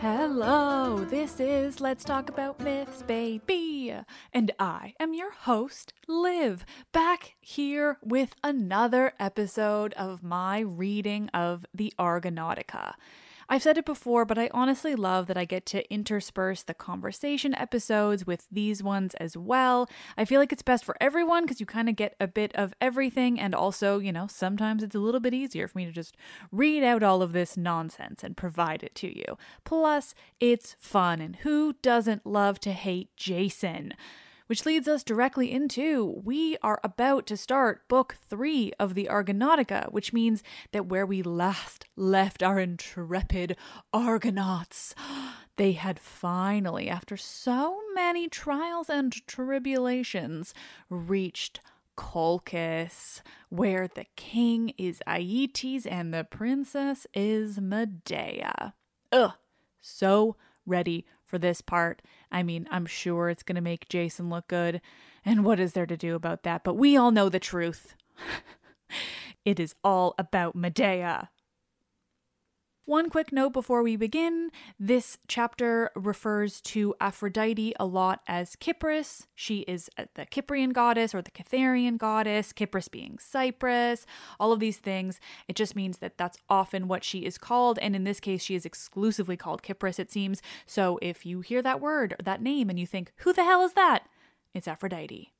Hello, this is Let's Talk About Myths, baby. And I am your host, Liv, back here with another episode of my reading of the Argonautica. I've said it before, but I honestly love that I get to intersperse the conversation episodes with these ones as well. I feel like it's best for everyone because you kind of get a bit of everything, and also, you know, sometimes it's a little bit easier for me to just read out all of this nonsense and provide it to you. Plus, it's fun, and who doesn't love to hate Jason? Which leads us directly into we are about to start book three of the Argonautica, which means that where we last left our intrepid Argonauts, they had finally, after so many trials and tribulations, reached Colchis, where the king is Aeetes and the princess is Medea. Ugh, so ready for this part. I mean, I'm sure it's going to make Jason look good. And what is there to do about that? But we all know the truth. it is all about Medea. One quick note before we begin this chapter refers to Aphrodite a lot as Kypris. She is uh, the Cyprian goddess or the Cytherian goddess, Kypris being Cyprus, all of these things. It just means that that's often what she is called. And in this case, she is exclusively called Kypris, it seems. So if you hear that word, or that name, and you think, who the hell is that? It's Aphrodite.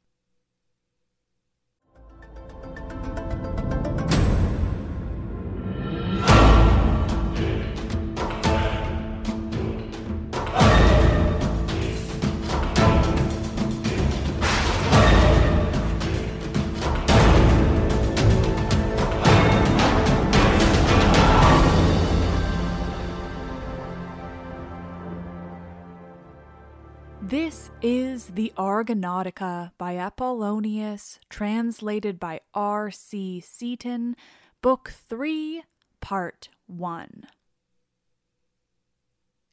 Is the Argonautica by Apollonius, translated by R. C. Seaton, Book 3, Part 1.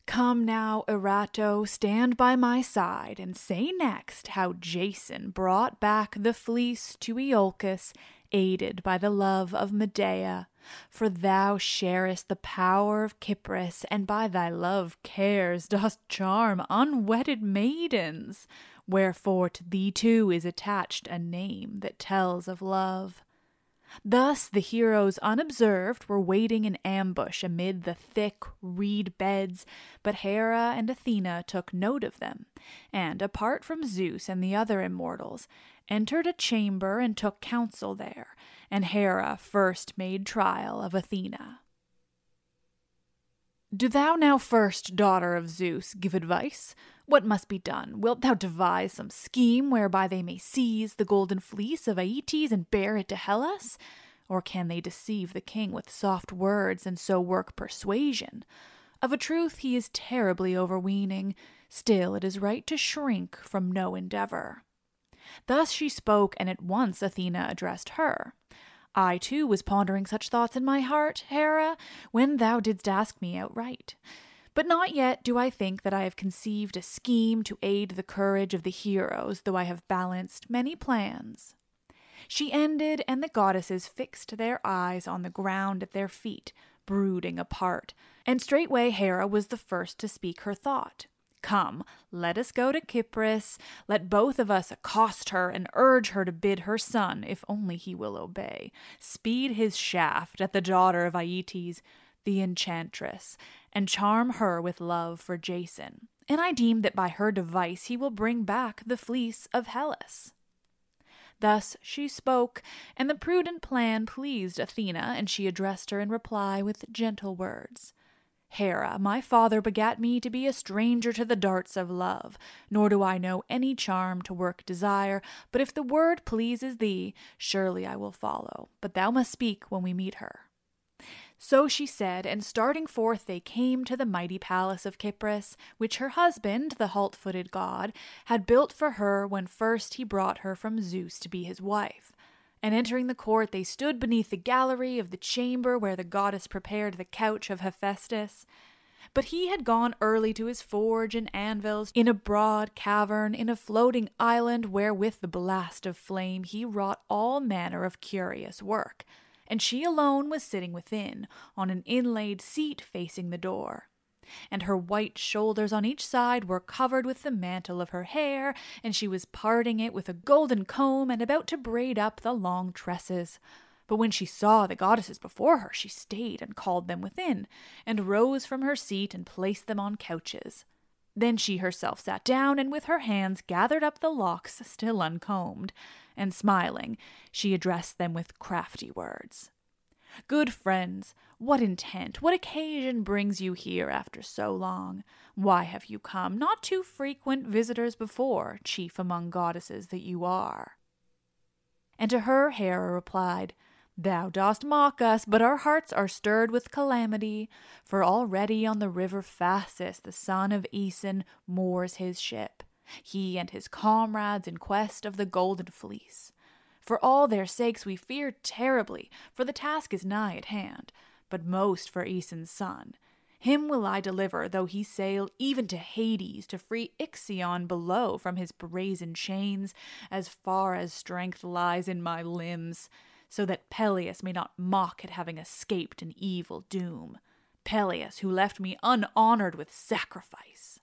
Come now, Erato, stand by my side, and say next how Jason brought back the fleece to Iolcus, aided by the love of Medea. For thou sharest the power of Cypris, and by thy love cares dost charm unwedded maidens. Wherefore to thee too is attached a name that tells of love. Thus the heroes unobserved were waiting in ambush amid the thick reed beds, but Hera and Athena took note of them, and, apart from Zeus and the other immortals, entered a chamber and took counsel there, and Hera first made trial of Athena. Do thou now first, daughter of Zeus, give advice? What must be done? Wilt thou devise some scheme whereby they may seize the golden fleece of Aeetes and bear it to Hellas? Or can they deceive the king with soft words and so work persuasion? Of a truth, he is terribly overweening. Still, it is right to shrink from no endeavor. Thus she spoke, and at once Athena addressed her. I too was pondering such thoughts in my heart, Hera, when thou didst ask me outright. But not yet do I think that I have conceived a scheme to aid the courage of the heroes, though I have balanced many plans. She ended, and the goddesses fixed their eyes on the ground at their feet, brooding apart, and straightway Hera was the first to speak her thought. Come, let us go to Cypris. Let both of us accost her and urge her to bid her son, if only he will obey, speed his shaft at the daughter of Aeetes, the enchantress, and charm her with love for Jason. And I deem that by her device he will bring back the fleece of Hellas. Thus she spoke, and the prudent plan pleased Athena, and she addressed her in reply with gentle words. Hera, my father begat me to be a stranger to the darts of love, nor do I know any charm to work desire, but if the word pleases thee, surely I will follow, but thou must speak when we meet her. So she said, and starting forth they came to the mighty palace of Cypris, which her husband, the halt footed god, had built for her when first he brought her from Zeus to be his wife and entering the court they stood beneath the gallery of the chamber where the goddess prepared the couch of Hephaestus. But he had gone early to his forge and anvils in a broad cavern in a floating island where with the blast of flame he wrought all manner of curious work, and she alone was sitting within on an inlaid seat facing the door and her white shoulders on each side were covered with the mantle of her hair, and she was parting it with a golden comb and about to braid up the long tresses. But when she saw the goddesses before her, she stayed and called them within, and rose from her seat and placed them on couches. Then she herself sat down, and with her hands gathered up the locks still uncombed, and smiling, she addressed them with crafty words. Good friends, what intent, what occasion brings you here after so long? Why have you come? Not too frequent visitors before, chief among goddesses that you are. And to her Hera replied, Thou dost mock us, but our hearts are stirred with calamity, for already on the river Phasis the son of Aeson moors his ship, he and his comrades in quest of the golden fleece. For all their sakes we fear terribly, for the task is nigh at hand, but most for Aeson's son. Him will I deliver, though he sail even to Hades to free Ixion below from his brazen chains, as far as strength lies in my limbs, so that Peleus may not mock at having escaped an evil doom. Peleus, who left me unhonored with sacrifice.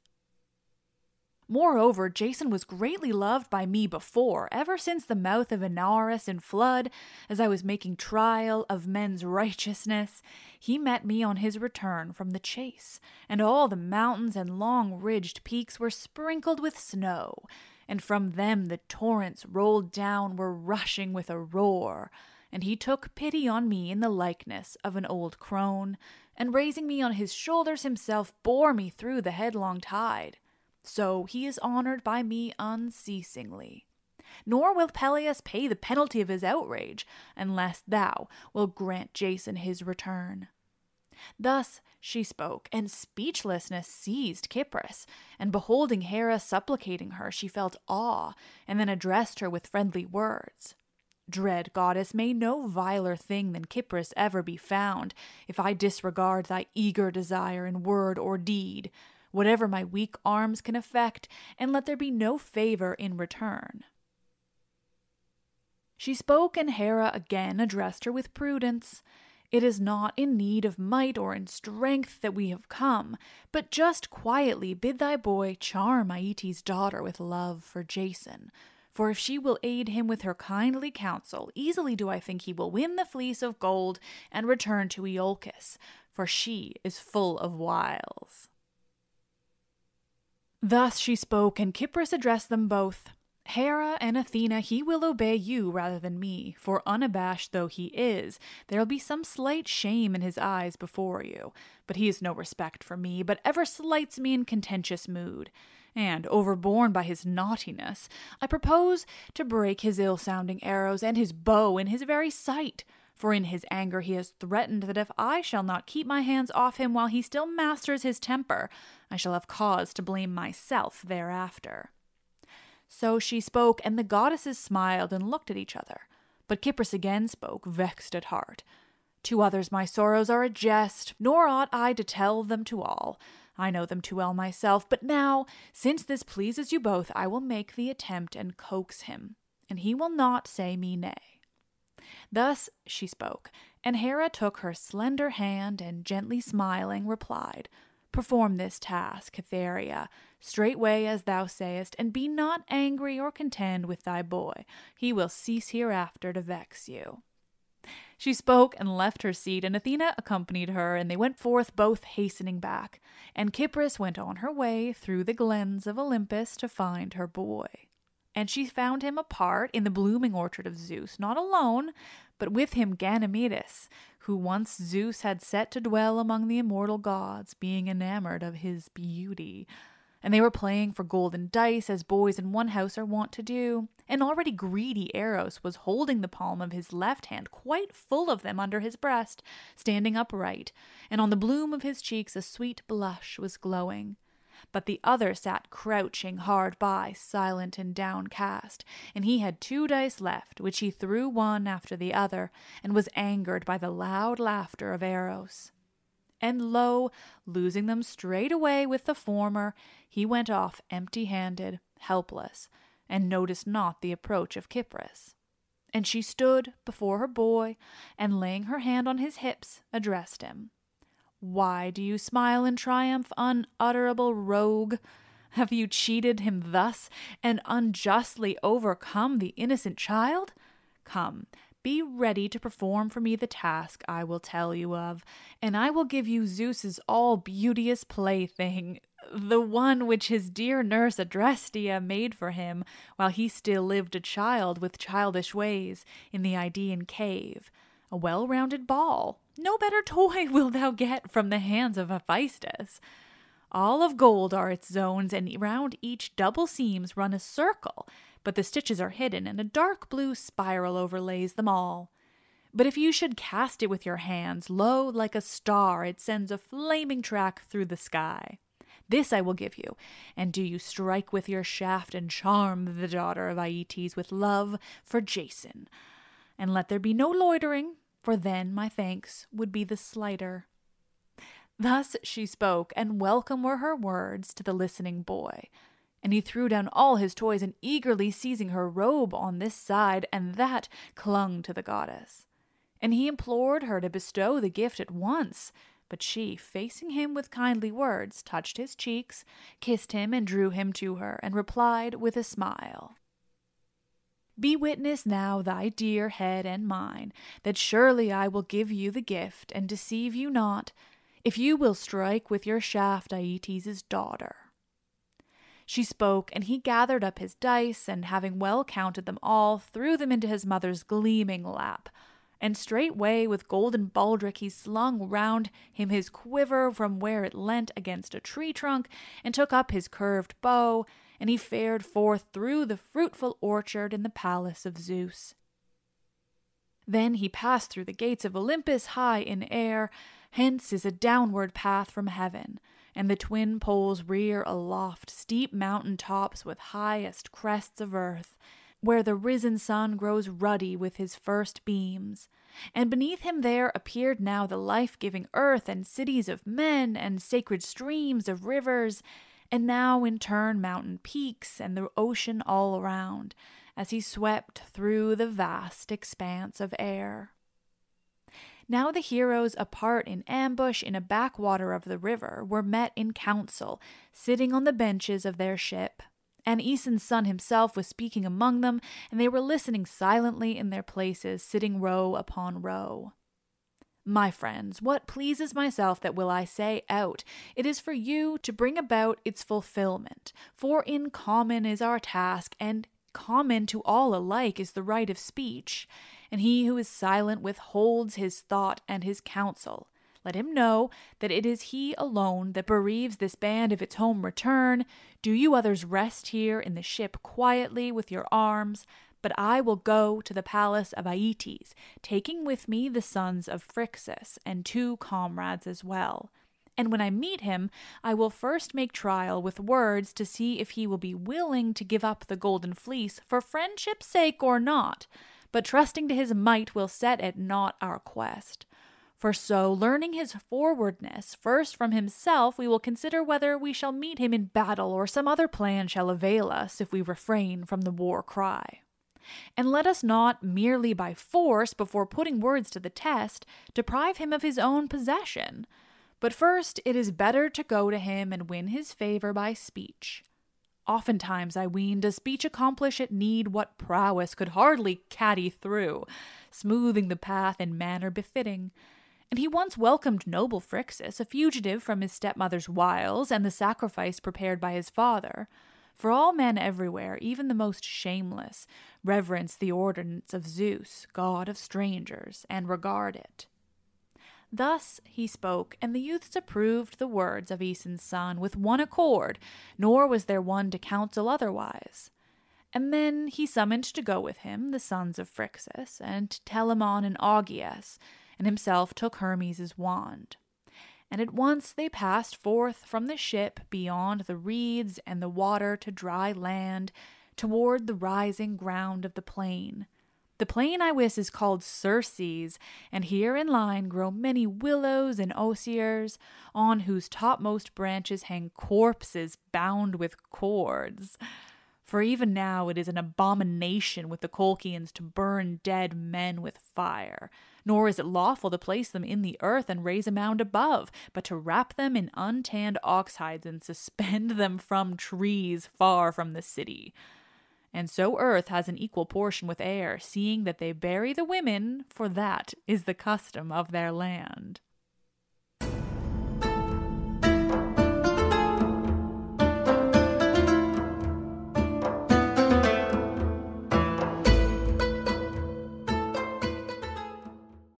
Moreover, Jason was greatly loved by me before, ever since the mouth of Anaurus in flood, as I was making trial of men's righteousness. He met me on his return from the chase, and all the mountains and long ridged peaks were sprinkled with snow, and from them the torrents rolled down were rushing with a roar. And he took pity on me in the likeness of an old crone, and raising me on his shoulders himself bore me through the headlong tide. So he is honored by me unceasingly. Nor will Peleus pay the penalty of his outrage unless thou wilt grant Jason his return. Thus she spoke, and speechlessness seized Cypris. And beholding Hera supplicating her, she felt awe, and then addressed her with friendly words. Dread goddess, may no viler thing than Cypris ever be found, if I disregard thy eager desire in word or deed, whatever my weak arms can effect, and let there be no favor in return. She spoke, and Hera again addressed her with prudence. It is not in need of might or in strength that we have come, but just quietly bid thy boy charm Aietes' daughter with love for Jason. For if she will aid him with her kindly counsel, easily do I think he will win the fleece of gold and return to Iolcus, for she is full of wiles. Thus she spoke, and Cypris addressed them both. Hera and Athena, he will obey you rather than me, for unabashed though he is, there'll be some slight shame in his eyes before you. But he has no respect for me, but ever slights me in contentious mood. And, overborne by his naughtiness, I propose to break his ill sounding arrows and his bow in his very sight. For in his anger he has threatened that if I shall not keep my hands off him while he still masters his temper, I shall have cause to blame myself thereafter. So she spoke, and the goddesses smiled and looked at each other. But Cypris again spoke, vexed at heart. To others my sorrows are a jest, nor ought I to tell them to all. I know them too well myself, but now, since this pleases you both, I will make the attempt and coax him, and he will not say me nay. Thus she spoke, and Hera took her slender hand and, gently smiling, replied, Perform this task, Cytherea, straightway as thou sayest, and be not angry or contend with thy boy. He will cease hereafter to vex you. She spoke and left her seat, and Athena accompanied her, and they went forth both hastening back. And Cypris went on her way through the glens of Olympus to find her boy. And she found him apart in the blooming orchard of Zeus, not alone, but with him Ganymedes, who once Zeus had set to dwell among the immortal gods, being enamored of his beauty. And they were playing for golden dice, as boys in one house are wont to do. And already greedy Eros was holding the palm of his left hand quite full of them under his breast, standing upright, and on the bloom of his cheeks a sweet blush was glowing but the other sat crouching hard by, silent and downcast, and he had two dice left, which he threw one after the other, and was angered by the loud laughter of Eros. And lo, losing them straight away with the former, he went off empty handed, helpless, and noticed not the approach of Cypris. And she stood before her boy, and laying her hand on his hips, addressed him. Why do you smile in triumph, unutterable rogue? Have you cheated him thus, and unjustly overcome the innocent child? Come, be ready to perform for me the task I will tell you of, and I will give you Zeus's all beauteous plaything, the one which his dear nurse Adrestia made for him while he still lived a child with childish ways in the Idaean cave, a well rounded ball no better toy will thou get from the hands of Hephaestus. All of gold are its zones, and round each double seams run a circle, but the stitches are hidden, and a dark blue spiral overlays them all. But if you should cast it with your hands, lo, like a star, it sends a flaming track through the sky. This I will give you, and do you strike with your shaft and charm the daughter of Aietes with love for Jason. And let there be no loitering, for then my thanks would be the slighter. Thus she spoke, and welcome were her words to the listening boy. And he threw down all his toys, and eagerly seizing her robe on this side and that, clung to the goddess. And he implored her to bestow the gift at once. But she, facing him with kindly words, touched his cheeks, kissed him, and drew him to her, and replied with a smile be witness now, thy dear head and mine, that surely I will give you the gift, and deceive you not, if you will strike with your shaft Aietes' daughter. She spoke, and he gathered up his dice, and having well counted them all, threw them into his mother's gleaming lap. And straightway with golden baldric he slung round him his quiver from where it leant against a tree trunk, and took up his curved bow, and he fared forth through the fruitful orchard in the palace of Zeus. Then he passed through the gates of Olympus high in air, Hence is a downward path from heaven, and the twin poles rear aloft steep mountain tops with highest crests of earth, where the risen sun grows ruddy with his first beams. And beneath him there appeared now the life giving earth and cities of men and sacred streams of rivers, and now in turn mountain peaks and the ocean all around, as he swept through the vast expanse of air. Now the heroes, apart in ambush in a backwater of the river, were met in council, sitting on the benches of their ship. And Aeson's son himself was speaking among them, and they were listening silently in their places, sitting row upon row. My friends, what pleases myself that will I say out? It is for you to bring about its fulfillment, for in common is our task, and common to all alike is the right of speech, and he who is silent withholds his thought and his counsel. Let him know that it is he alone that bereaves this band of its home return. Do you others rest here in the ship quietly with your arms, but I will go to the palace of Aeetes, taking with me the sons of Phrixus and two comrades as well. And when I meet him, I will first make trial with words to see if he will be willing to give up the golden fleece for friendship's sake or not, but trusting to his might will set at naught our quest. For so, learning his forwardness first from himself, we will consider whether we shall meet him in battle or some other plan shall avail us if we refrain from the war cry. And let us not, merely by force, before putting words to the test, deprive him of his own possession. But first, it is better to go to him and win his favor by speech. Oftentimes, I ween, does speech accomplish at need what prowess could hardly caddy through, smoothing the path in manner befitting and he once welcomed noble Phrixus, a fugitive from his stepmother's wiles and the sacrifice prepared by his father. For all men everywhere, even the most shameless, reverence the ordinance of Zeus, god of strangers, and regard it. Thus he spoke, and the youths approved the words of Aeson's son with one accord, nor was there one to counsel otherwise. And then he summoned to go with him the sons of Phrixus, and Telamon and Augeas, and himself took Hermes's wand. And at once they passed forth from the ship beyond the reeds and the water to dry land, toward the rising ground of the plain. The plain I wis is called Circe's, and here in line grow many willows and osiers, on whose topmost branches hang corpses bound with cords. For even now it is an abomination with the Colchians to burn dead men with fire nor is it lawful to place them in the earth and raise a mound above, but to wrap them in untanned ox hides and suspend them from trees far from the city. And so earth has an equal portion with air, seeing that they bury the women, for that is the custom of their land.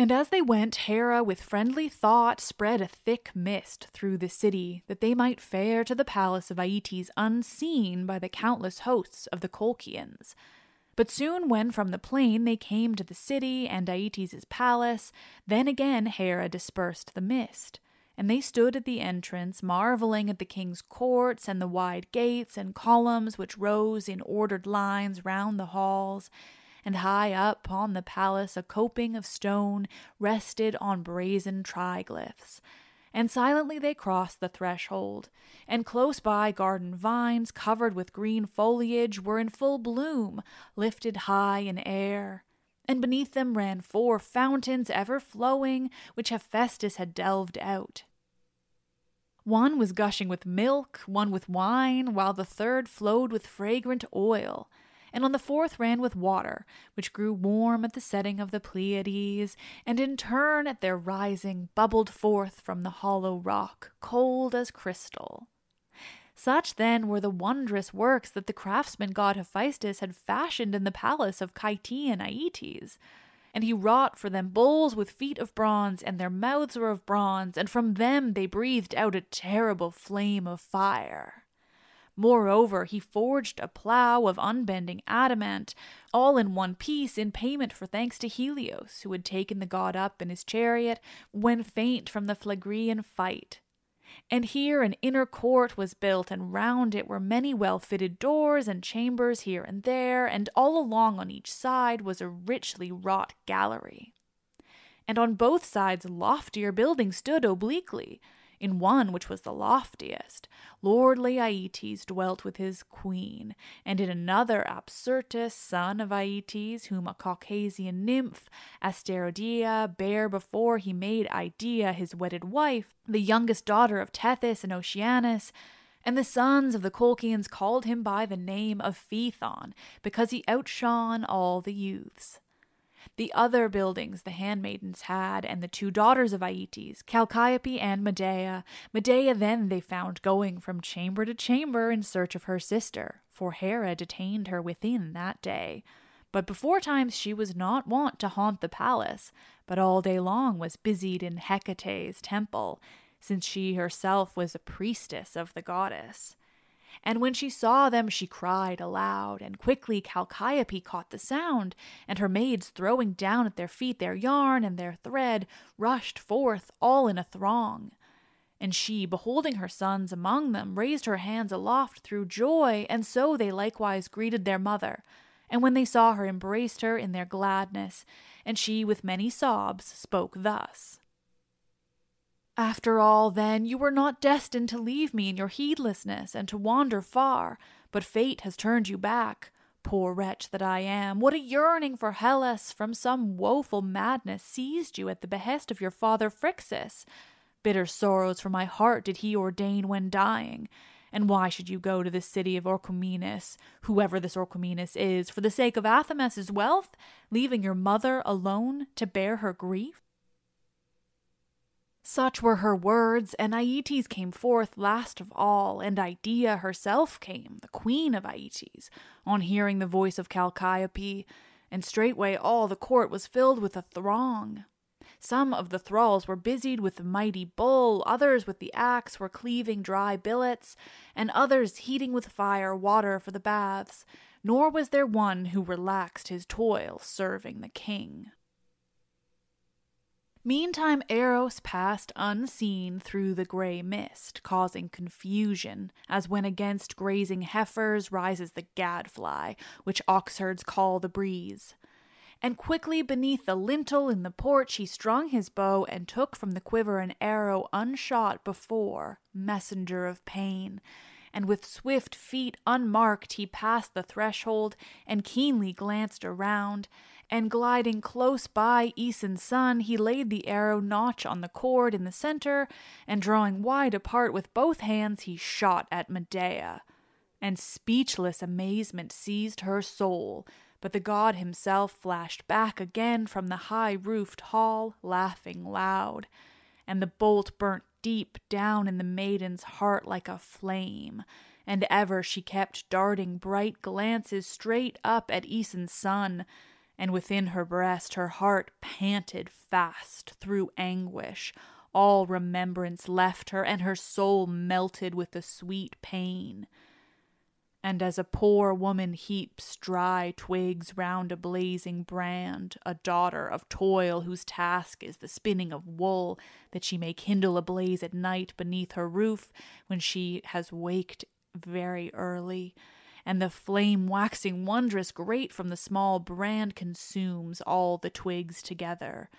And as they went, Hera with friendly thought spread a thick mist through the city, that they might fare to the palace of Aeetes unseen by the countless hosts of the Colchians. But soon, when from the plain they came to the city and Aeetes' palace, then again Hera dispersed the mist. And they stood at the entrance, marveling at the king's courts and the wide gates and columns which rose in ordered lines round the halls and high up on the palace a coping of stone rested on brazen triglyphs. And silently they crossed the threshold, and close by garden vines covered with green foliage were in full bloom, lifted high in air. And beneath them ran four fountains ever flowing, which Hephaestus had delved out. One was gushing with milk, one with wine, while the third flowed with fragrant oil and on the fourth ran with water, which grew warm at the setting of the Pleiades, and in turn at their rising bubbled forth from the hollow rock, cold as crystal. Such then were the wondrous works that the craftsman god Hephaestus had fashioned in the palace of Cytaean Aeetes. And he wrought for them bowls with feet of bronze, and their mouths were of bronze, and from them they breathed out a terrible flame of fire. Moreover, he forged a plough of unbending adamant, all in one piece, in payment for thanks to Helios, who had taken the god up in his chariot when faint from the Phlegraean fight. And here an inner court was built, and round it were many well fitted doors and chambers here and there, and all along on each side was a richly wrought gallery. And on both sides loftier buildings stood obliquely, in one which was the loftiest, lordly Aeetes dwelt with his queen, and in another Apsyrtus, son of Aeetes, whom a Caucasian nymph, Asterodeia, bare before he made Eidyia his wedded wife, the youngest daughter of Tethys and Oceanus, and the sons of the Colchians called him by the name of Phaethon, because he outshone all the youths. The other buildings the handmaidens had, and the two daughters of Aeetes, Chalciope and Medea. Medea then they found going from chamber to chamber in search of her sister, for Hera detained her within that day. But before times she was not wont to haunt the palace, but all day long was busied in Hecate's temple, since she herself was a priestess of the goddess. And when she saw them, she cried aloud, and quickly Chalciope caught the sound, and her maids throwing down at their feet their yarn and their thread, rushed forth all in a throng. And she, beholding her sons among them, raised her hands aloft through joy, and so they likewise greeted their mother. And when they saw her, embraced her in their gladness, and she with many sobs spoke thus. After all, then, you were not destined to leave me in your heedlessness and to wander far, but fate has turned you back. Poor wretch that I am, what a yearning for Hellas from some woeful madness seized you at the behest of your father Phrixus. Bitter sorrows for my heart did he ordain when dying. And why should you go to the city of Orchomenus, whoever this Orchomenus is, for the sake of Athamas's wealth, leaving your mother alone to bear her grief? Such were her words, and Aeetes came forth last of all, and Eidyia herself came, the queen of Aeetes, on hearing the voice of Chalciope, and straightway all the court was filled with a throng. Some of the thralls were busied with the mighty bull, others with the axe were cleaving dry billets, and others heating with fire water for the baths, nor was there one who relaxed his toil serving the king. Meantime, Eros passed unseen through the grey mist, causing confusion, as when against grazing heifers rises the gadfly, which oxherds call the breeze. And quickly beneath the lintel in the porch he strung his bow and took from the quiver an arrow unshot before, messenger of pain. And with swift feet unmarked he passed the threshold and keenly glanced around, and gliding close by Aeson's son, he laid the arrow notch on the cord in the center, and drawing wide apart with both hands, he shot at Medea. And speechless amazement seized her soul, but the god himself flashed back again from the high roofed hall, laughing loud, and the bolt burnt deep down in the maiden's heart like a flame and ever she kept darting bright glances straight up at Aeson's son, and within her breast her heart panted fast through anguish. All remembrance left her, and her soul melted with the sweet pain. And as a poor woman heaps dry twigs round a blazing brand, a daughter of toil whose task is the spinning of wool, that she may kindle a blaze at night beneath her roof when she has waked very early, and the flame waxing wondrous great from the small brand consumes all the twigs together.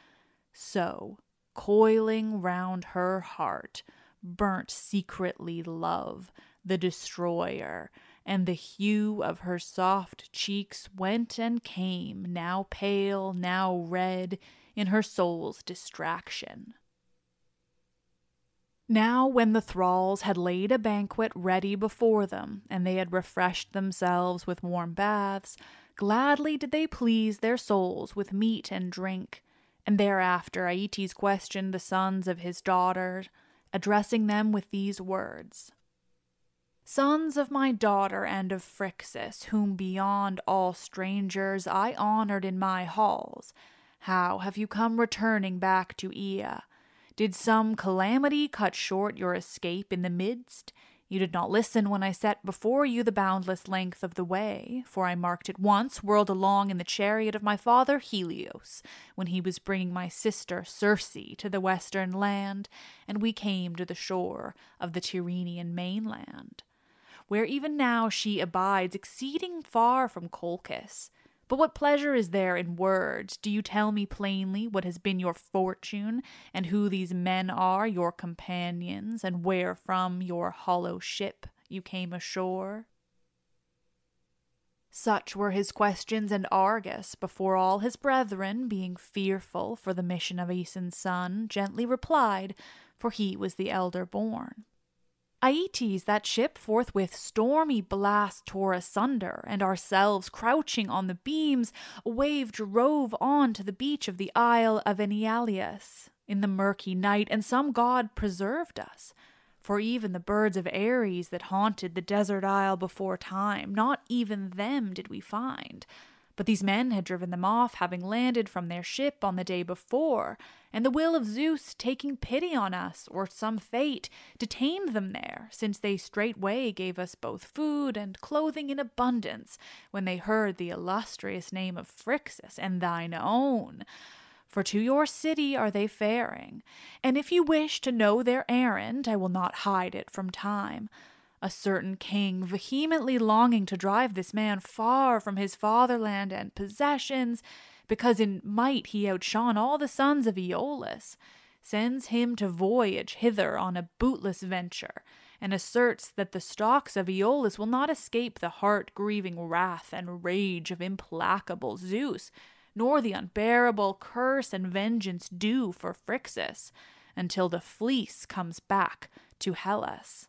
So, coiling round her heart, burnt secretly love, the destroyer, and the hue of her soft cheeks went and came, now pale, now red, in her soul's distraction. Now, when the thralls had laid a banquet ready before them, and they had refreshed themselves with warm baths, gladly did they please their souls with meat and drink. And thereafter Aeetes questioned the sons of his daughter, addressing them with these words Sons of my daughter and of Phrixus, whom beyond all strangers I honored in my halls, how have you come returning back to Aea? Did some calamity cut short your escape in the midst? You did not listen when I set before you the boundless length of the way, for I marked it once, whirled along in the chariot of my father Helios, when he was bringing my sister Circe to the western land, and we came to the shore of the Tyrrhenian mainland, where even now she abides, exceeding far from Colchis. But what pleasure is there in words? Do you tell me plainly what has been your fortune, and who these men are, your companions, and where from your hollow ship you came ashore? Such were his questions, and Argus, before all his brethren, being fearful for the mission of Aeson's son, gently replied, for he was the elder born. Aeetes, that ship forthwith stormy blast tore asunder, and ourselves crouching on the beams, a wave drove on to the beach of the isle of Enyalius in the murky night, and some god preserved us. For even the birds of Ares that haunted the desert isle before time, not even them did we find. But these men had driven them off, having landed from their ship on the day before, and the will of Zeus, taking pity on us, or some fate, detained them there, since they straightway gave us both food and clothing in abundance, when they heard the illustrious name of Phrixus and thine own. For to your city are they faring, and if you wish to know their errand, I will not hide it from time a certain king, vehemently longing to drive this man far from his fatherland and possessions, because in might he outshone all the sons of Aeolus, sends him to voyage hither on a bootless venture, and asserts that the stocks of Aeolus will not escape the heart grieving wrath and rage of implacable Zeus, nor the unbearable curse and vengeance due for Phrixus, until the fleece comes back to Hellas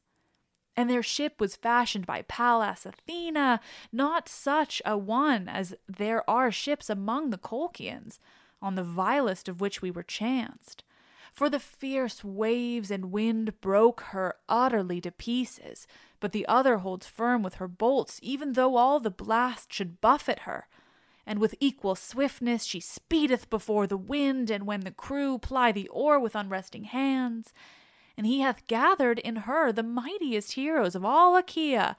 and their ship was fashioned by Pallas Athena, not such a one as there are ships among the Colchians, on the vilest of which we were chanced. For the fierce waves and wind broke her utterly to pieces, but the other holds firm with her bolts, even though all the blast should buffet her. and with equal swiftness she speedeth before the wind, and when the crew ply the oar with unresting hands. And he hath gathered in her the mightiest heroes of all Achaia,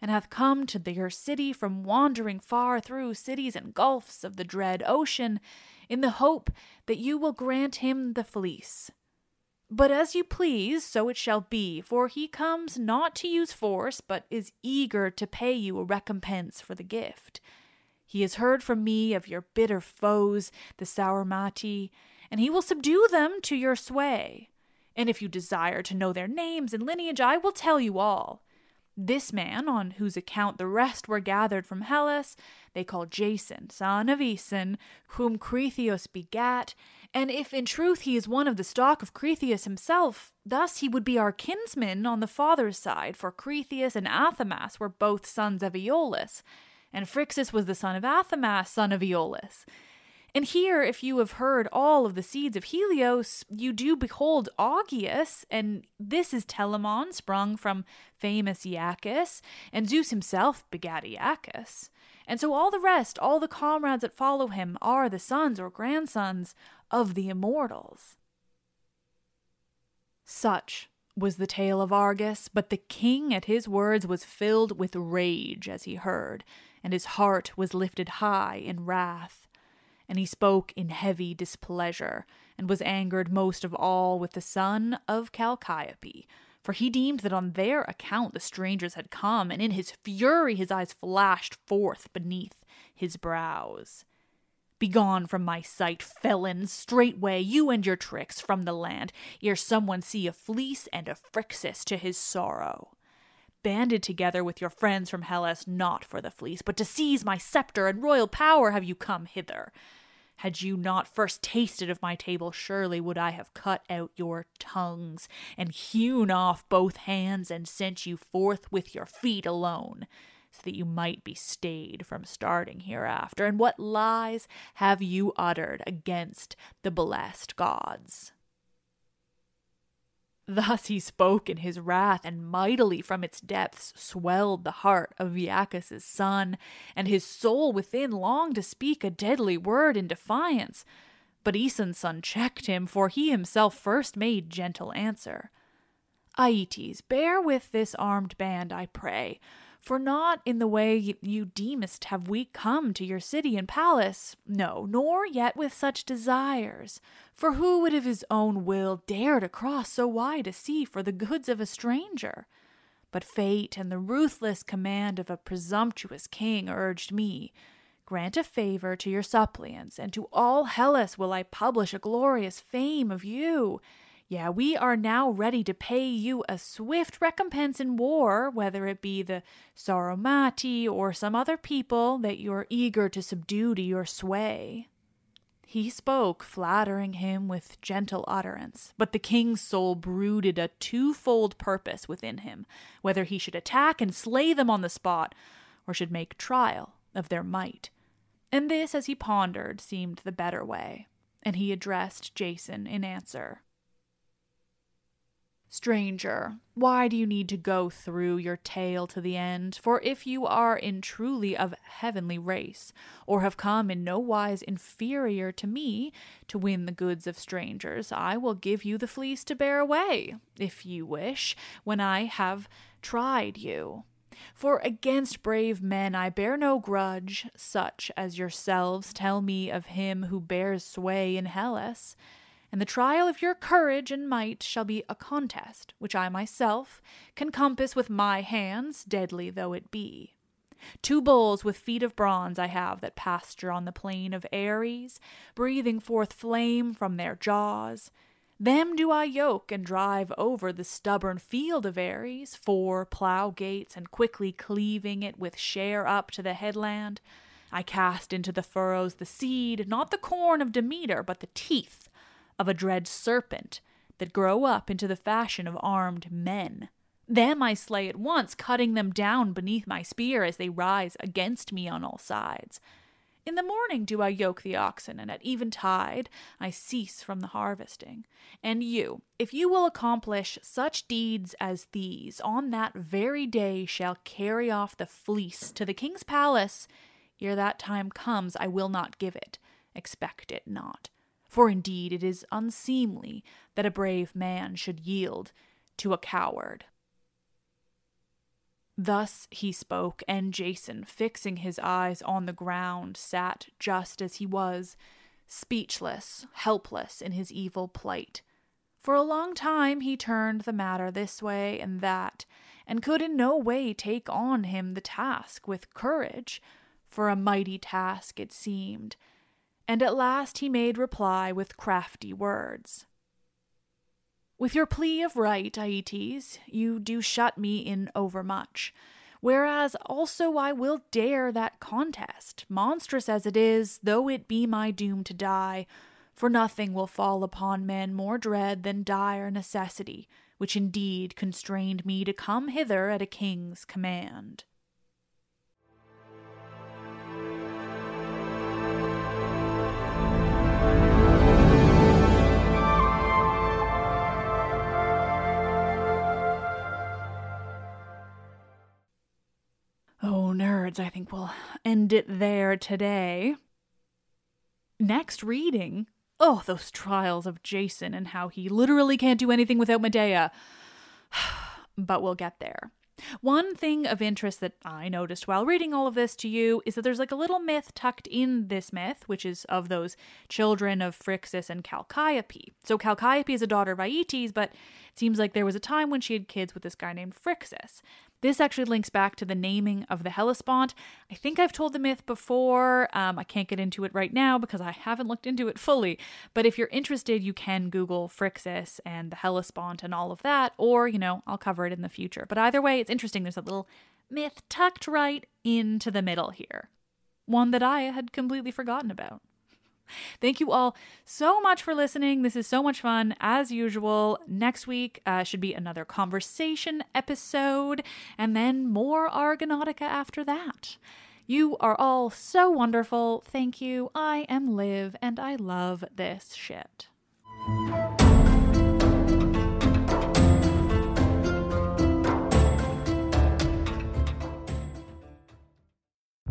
and hath come to your city from wandering far through cities and gulfs of the dread ocean, in the hope that you will grant him the fleece. But as you please, so it shall be, for he comes not to use force, but is eager to pay you a recompense for the gift. He has heard from me of your bitter foes, the Sauromati, and he will subdue them to your sway. And if you desire to know their names and lineage, I will tell you all. This man, on whose account the rest were gathered from Hellas, they call Jason, son of Aeson, whom Cretheus begat, and if in truth he is one of the stock of Cretheus himself, thus he would be our kinsman on the father's side, for Cretheus and Athamas were both sons of Aeolus, and Phrixus was the son of Athamas, son of Aeolus. And here, if you have heard all of the seeds of Helios, you do behold Augeas, and this is Telamon, sprung from famous Aeacus, and Zeus himself begat Aeacus. And so all the rest, all the comrades that follow him, are the sons or grandsons of the immortals. Such was the tale of Argus, but the king at his words was filled with rage as he heard, and his heart was lifted high in wrath and he spoke in heavy displeasure, and was angered most of all with the son of Chalciope, for he deemed that on their account the strangers had come, and in his fury his eyes flashed forth beneath his brows. Begone from my sight, felons, straightway, you and your tricks, from the land, ere someone see a fleece and a Phrixus to his sorrow banded together with your friends from Hellas not for the fleece, but to seize my scepter and royal power have you come hither. Had you not first tasted of my table, surely would I have cut out your tongues, and hewn off both hands, and sent you forth with your feet alone, so that you might be stayed from starting hereafter. And what lies have you uttered against the blessed gods? Thus he spoke in his wrath, and mightily from its depths swelled the heart of Aeacus's son, and his soul within longed to speak a deadly word in defiance. But Aeson's son checked him, for he himself first made gentle answer. Aeetes, bear with this armed band, I pray, for not in the way you deemest have we come to your city and palace, no, nor yet with such desires. For who would of his own will dare to cross so wide a sea for the goods of a stranger? But fate and the ruthless command of a presumptuous king urged me. Grant a favor to your suppliants, and to all Hellas will I publish a glorious fame of you yeah, we are now ready to pay you a swift recompense in war, whether it be the Sauromati or some other people that you are eager to subdue to your sway. He spoke, flattering him with gentle utterance, but the king's soul brooded a twofold purpose within him whether he should attack and slay them on the spot, or should make trial of their might. And this, as he pondered, seemed the better way, and he addressed Jason in answer. Stranger, why do you need to go through your tale to the end? For if you are in truly of heavenly race, or have come in no wise inferior to me to win the goods of strangers, I will give you the fleece to bear away, if you wish, when I have tried you. For against brave men I bear no grudge, such as yourselves tell me of him who bears sway in Hellas and the trial of your courage and might shall be a contest which I myself can compass with my hands, deadly though it be. Two bulls with feet of bronze I have that pasture on the plain of Ares, breathing forth flame from their jaws. Them do I yoke and drive over the stubborn field of Ares, four plough gates, and quickly cleaving it with share up to the headland. I cast into the furrows the seed, not the corn of Demeter, but the teeth of a dread serpent that grow up into the fashion of armed men. Them I slay at once, cutting them down beneath my spear as they rise against me on all sides. In the morning do I yoke the oxen, and at eventide I cease from the harvesting. And you, if you will accomplish such deeds as these, on that very day shall carry off the fleece to the king's palace ere that time comes, I will not give it. Expect it not. For indeed it is unseemly that a brave man should yield to a coward. Thus he spoke, and Jason, fixing his eyes on the ground, sat just as he was, speechless, helpless in his evil plight. For a long time he turned the matter this way and that, and could in no way take on him the task with courage, for a mighty task it seemed, and at last he made reply with crafty words. With your plea of right, Aeetes, you do shut me in overmuch. Whereas also I will dare that contest, monstrous as it is, though it be my doom to die, for nothing will fall upon men more dread than dire necessity, which indeed constrained me to come hither at a king's command. Oh, nerds, I think we'll end it there today. Next reading. Oh, those trials of Jason and how he literally can't do anything without Medea. but we'll get there. One thing of interest that I noticed while reading all of this to you is that there's like a little myth tucked in this myth, which is of those children of Phrixus and Chalciope. So Chalciope is a daughter of Aeetes, but it seems like there was a time when she had kids with this guy named Phrixus. This actually links back to the naming of the Hellespont. I think I've told the myth before. Um, I can't get into it right now because I haven't looked into it fully. But if you're interested, you can Google Phrixus and the Hellespont and all of that, or, you know, I'll cover it in the future. But either way, it's interesting. There's a little myth tucked right into the middle here. One that I had completely forgotten about. Thank you all so much for listening. This is so much fun. As usual, next week uh, should be another conversation episode, and then more Argonautica after that. You are all so wonderful. Thank you. I am Liv, and I love this shit.